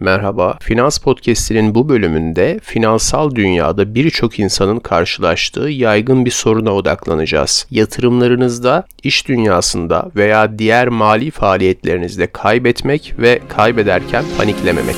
Merhaba, Finans Podcast'inin bu bölümünde finansal dünyada birçok insanın karşılaştığı yaygın bir soruna odaklanacağız. Yatırımlarınızda, iş dünyasında veya diğer mali faaliyetlerinizde kaybetmek ve kaybederken paniklememek.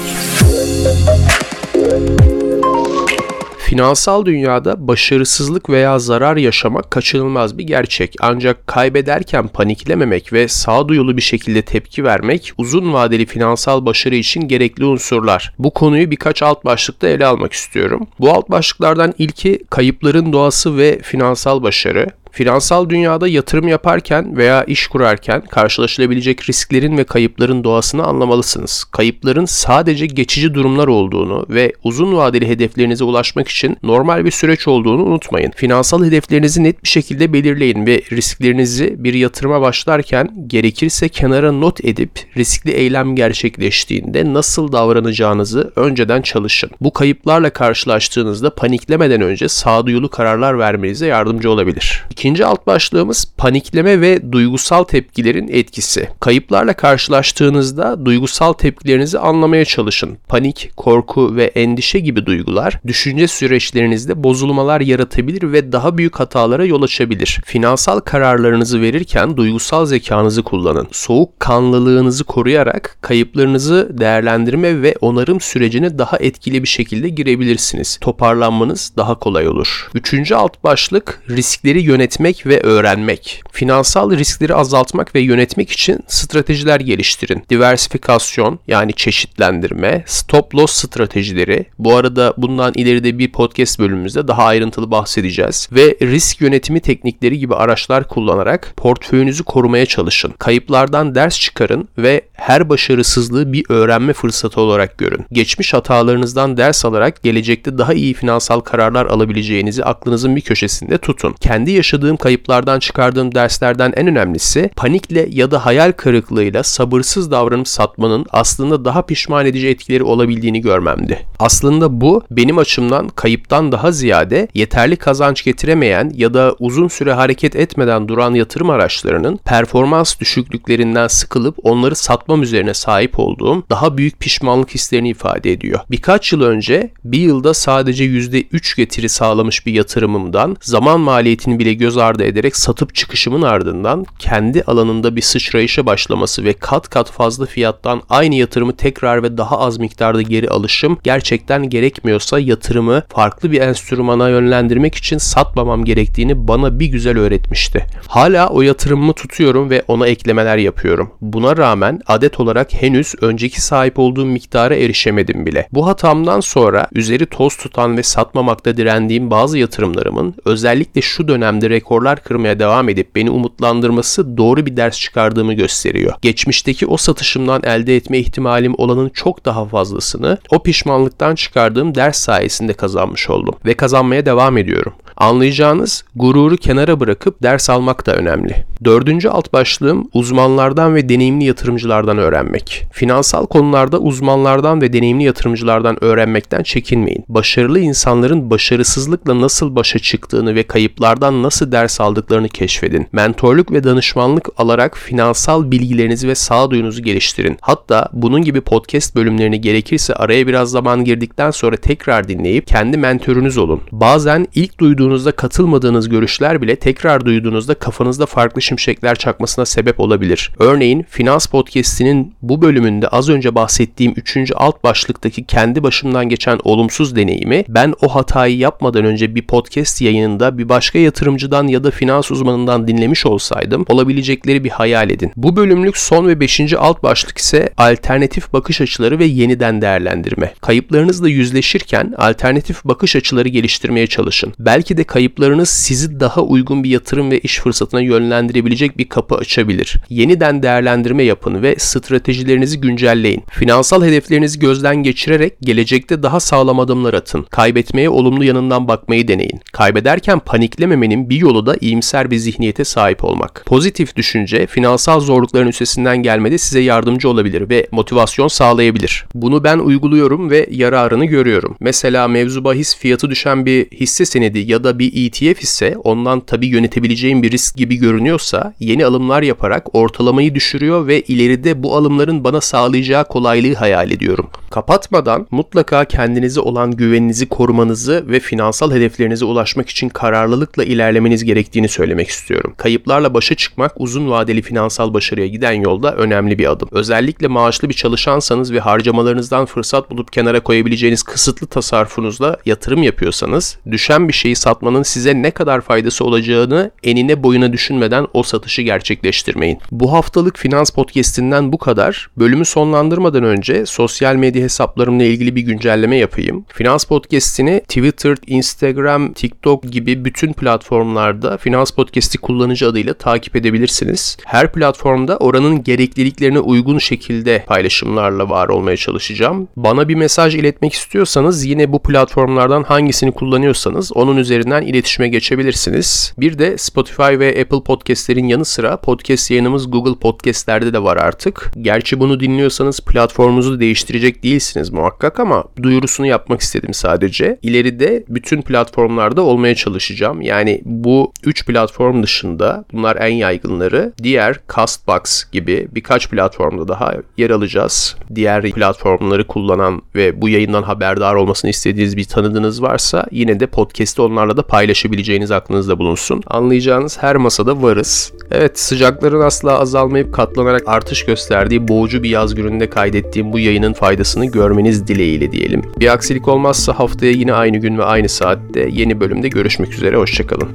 Finansal dünyada başarısızlık veya zarar yaşamak kaçınılmaz bir gerçek. Ancak kaybederken paniklememek ve sağduyulu bir şekilde tepki vermek uzun vadeli finansal başarı için gerekli unsurlar. Bu konuyu birkaç alt başlıkta ele almak istiyorum. Bu alt başlıklardan ilki kayıpların doğası ve finansal başarı. Finansal dünyada yatırım yaparken veya iş kurarken karşılaşılabilecek risklerin ve kayıpların doğasını anlamalısınız. Kayıpların sadece geçici durumlar olduğunu ve uzun vadeli hedeflerinize ulaşmak için normal bir süreç olduğunu unutmayın. Finansal hedeflerinizi net bir şekilde belirleyin ve risklerinizi bir yatırıma başlarken gerekirse kenara not edip riskli eylem gerçekleştiğinde nasıl davranacağınızı önceden çalışın. Bu kayıplarla karşılaştığınızda paniklemeden önce sağduyulu kararlar vermenize yardımcı olabilir. İkinci alt başlığımız panikleme ve duygusal tepkilerin etkisi. Kayıplarla karşılaştığınızda duygusal tepkilerinizi anlamaya çalışın. Panik, korku ve endişe gibi duygular düşünce süreçlerinizde bozulmalar yaratabilir ve daha büyük hatalara yol açabilir. Finansal kararlarınızı verirken duygusal zekanızı kullanın. Soğuk kanlılığınızı koruyarak kayıplarınızı değerlendirme ve onarım sürecine daha etkili bir şekilde girebilirsiniz. Toparlanmanız daha kolay olur. Üçüncü alt başlık riskleri yönetmek yönetmek ve öğrenmek. Finansal riskleri azaltmak ve yönetmek için stratejiler geliştirin. Diversifikasyon yani çeşitlendirme, stop loss stratejileri. Bu arada bundan ileride bir podcast bölümümüzde daha ayrıntılı bahsedeceğiz. Ve risk yönetimi teknikleri gibi araçlar kullanarak portföyünüzü korumaya çalışın. Kayıplardan ders çıkarın ve her başarısızlığı bir öğrenme fırsatı olarak görün. Geçmiş hatalarınızdan ders alarak gelecekte daha iyi finansal kararlar alabileceğinizi aklınızın bir köşesinde tutun. Kendi yaşadığınız yaşadığım kayıplardan çıkardığım derslerden en önemlisi panikle ya da hayal kırıklığıyla sabırsız davranıp satmanın aslında daha pişman edici etkileri olabildiğini görmemdi. Aslında bu benim açımdan kayıptan daha ziyade yeterli kazanç getiremeyen ya da uzun süre hareket etmeden duran yatırım araçlarının performans düşüklüklerinden sıkılıp onları satmam üzerine sahip olduğum daha büyük pişmanlık hislerini ifade ediyor. Birkaç yıl önce bir yılda sadece %3 getiri sağlamış bir yatırımımdan zaman maliyetini bile göz göz ardı ederek satıp çıkışımın ardından kendi alanında bir sıçrayışa başlaması ve kat kat fazla fiyattan aynı yatırımı tekrar ve daha az miktarda geri alışım gerçekten gerekmiyorsa yatırımı farklı bir enstrümana yönlendirmek için satmamam gerektiğini bana bir güzel öğretmişti. Hala o yatırımımı tutuyorum ve ona eklemeler yapıyorum. Buna rağmen adet olarak henüz önceki sahip olduğum miktara erişemedim bile. Bu hatamdan sonra üzeri toz tutan ve satmamakta direndiğim bazı yatırımlarımın özellikle şu dönemde rekorlar kırmaya devam edip beni umutlandırması doğru bir ders çıkardığımı gösteriyor. Geçmişteki o satışımdan elde etme ihtimalim olanın çok daha fazlasını o pişmanlıktan çıkardığım ders sayesinde kazanmış oldum ve kazanmaya devam ediyorum. Anlayacağınız gururu kenara bırakıp ders almak da önemli. Dördüncü alt başlığım uzmanlardan ve deneyimli yatırımcılardan öğrenmek. Finansal konularda uzmanlardan ve deneyimli yatırımcılardan öğrenmekten çekinmeyin. Başarılı insanların başarısızlıkla nasıl başa çıktığını ve kayıplardan nasıl ders aldıklarını keşfedin. Mentorluk ve danışmanlık alarak finansal bilgilerinizi ve sağduyunuzu geliştirin. Hatta bunun gibi podcast bölümlerini gerekirse araya biraz zaman girdikten sonra tekrar dinleyip kendi mentörünüz olun. Bazen ilk duyduğunuz duyduğunuzda katılmadığınız görüşler bile tekrar duyduğunuzda kafanızda farklı şimşekler çakmasına sebep olabilir. Örneğin Finans Podcast'inin bu bölümünde az önce bahsettiğim 3. alt başlıktaki kendi başımdan geçen olumsuz deneyimi ben o hatayı yapmadan önce bir podcast yayınında bir başka yatırımcıdan ya da finans uzmanından dinlemiş olsaydım olabilecekleri bir hayal edin. Bu bölümlük son ve 5. alt başlık ise alternatif bakış açıları ve yeniden değerlendirme. Kayıplarınızla yüzleşirken alternatif bakış açıları geliştirmeye çalışın. Belki de kayıplarınız sizi daha uygun bir yatırım ve iş fırsatına yönlendirebilecek bir kapı açabilir. Yeniden değerlendirme yapın ve stratejilerinizi güncelleyin. Finansal hedeflerinizi gözden geçirerek gelecekte daha sağlam adımlar atın. Kaybetmeye olumlu yanından bakmayı deneyin. Kaybederken paniklememenin bir yolu da iyimser bir zihniyete sahip olmak. Pozitif düşünce finansal zorlukların üstesinden gelmede size yardımcı olabilir ve motivasyon sağlayabilir. Bunu ben uyguluyorum ve yararını görüyorum. Mesela mevzu bahis fiyatı düşen bir hisse senedi ya da bir ETF ise ondan tabi yönetebileceğim bir risk gibi görünüyorsa yeni alımlar yaparak ortalamayı düşürüyor ve ileride bu alımların bana sağlayacağı kolaylığı hayal ediyorum. Kapatmadan mutlaka kendinize olan güveninizi korumanızı ve finansal hedeflerinize ulaşmak için kararlılıkla ilerlemeniz gerektiğini söylemek istiyorum. Kayıplarla başa çıkmak uzun vadeli finansal başarıya giden yolda önemli bir adım. Özellikle maaşlı bir çalışansanız ve harcamalarınızdan fırsat bulup kenara koyabileceğiniz kısıtlı tasarrufunuzla yatırım yapıyorsanız düşen bir şeyi satmanın size ne kadar faydası olacağını enine boyuna düşünmeden o satışı gerçekleştirmeyin. Bu haftalık Finans Podcast'inden bu kadar. Bölümü sonlandırmadan önce sosyal medya hesaplarımla ilgili bir güncelleme yapayım. Finans Podcast'ini Twitter, Instagram, TikTok gibi bütün platformlarda Finans Podcast'i kullanıcı adıyla takip edebilirsiniz. Her platformda oranın gerekliliklerine uygun şekilde paylaşımlarla var olmaya çalışacağım. Bana bir mesaj iletmek istiyorsanız yine bu platformlardan hangisini kullanıyorsanız onun üzerinden iletişime geçebilirsiniz. Bir de Spotify ve Apple Podcast'lerin yanı sıra podcast yayınımız Google Podcast'lerde de var artık. Gerçi bunu dinliyorsanız platformunuzu değiştirecek değilsiniz muhakkak ama duyurusunu yapmak istedim sadece. İleride bütün platformlarda olmaya çalışacağım. Yani bu 3 platform dışında bunlar en yaygınları. Diğer Castbox gibi birkaç platformda daha yer alacağız. Diğer platformları kullanan ve bu yayından haberdar olmasını istediğiniz bir tanıdığınız varsa yine de podcast'i onlarla da paylaşabileceğiniz aklınızda bulunsun. Anlayacağınız her masada varız. Evet sıcakların asla azalmayıp katlanarak artış gösterdiği boğucu bir yaz gününde kaydettiğim bu yayının faydasını görmeniz dileğiyle diyelim. Bir aksilik olmazsa haftaya yine aynı gün ve aynı saatte yeni bölümde görüşmek üzere. Hoşçakalın.